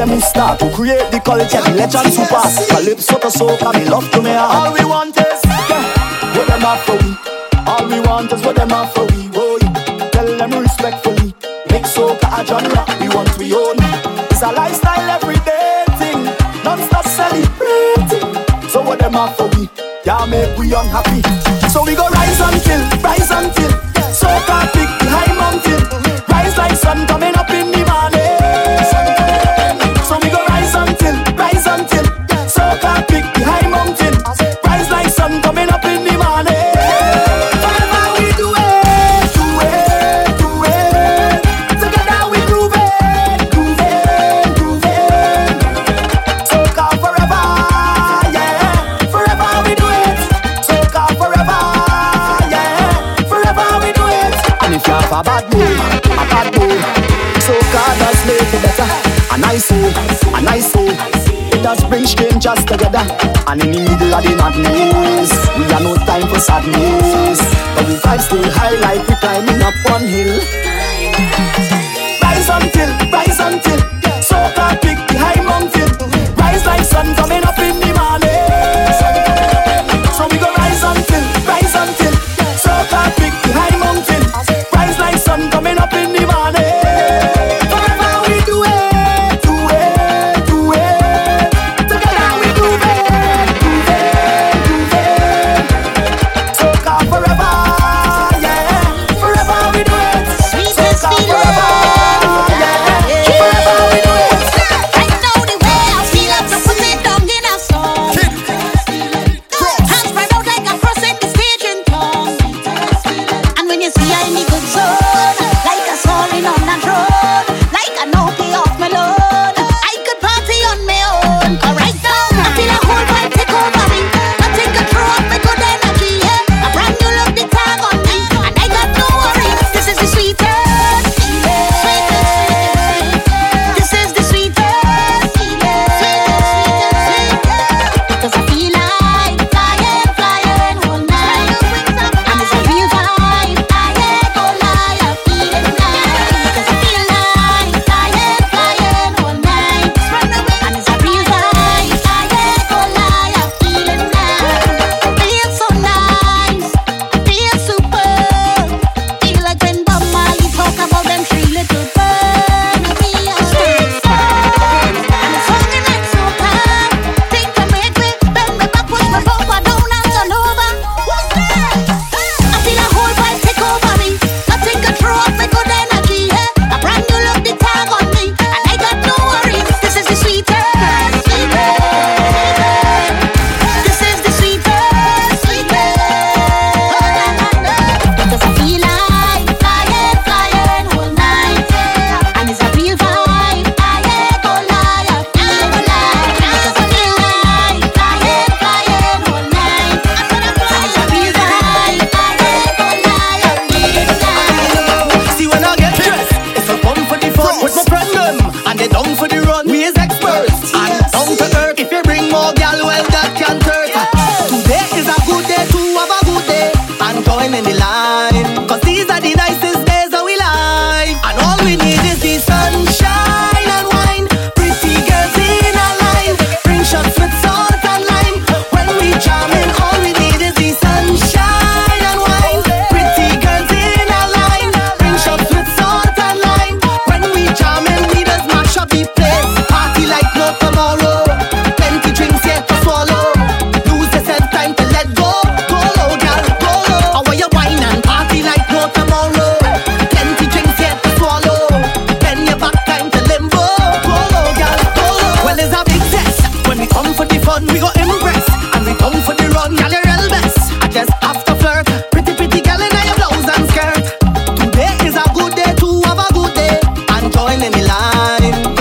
them who start, to create the culture, the legends who pass. Calypso to soca, me love to me heart. All we want is yeah, what them have for we. All we want is what them have for we. Oh, yeah. Tell them respectfully, make soca a genre we want we own. It's a lifestyle everyday thing, not stop celebrating. So what them have for we? Yeah, make we unhappy. So we go rise and kill, rise and kill. Soca big high mountain, rise like sun coming up in me. off a bad move, a bad move. So God has made it better. A nice move, a nice move. It has bring strangers together. And in the middle of the madness, we have no time for sadness. But we vibes still high like we climbing up one hill. Rise until, rise until. Join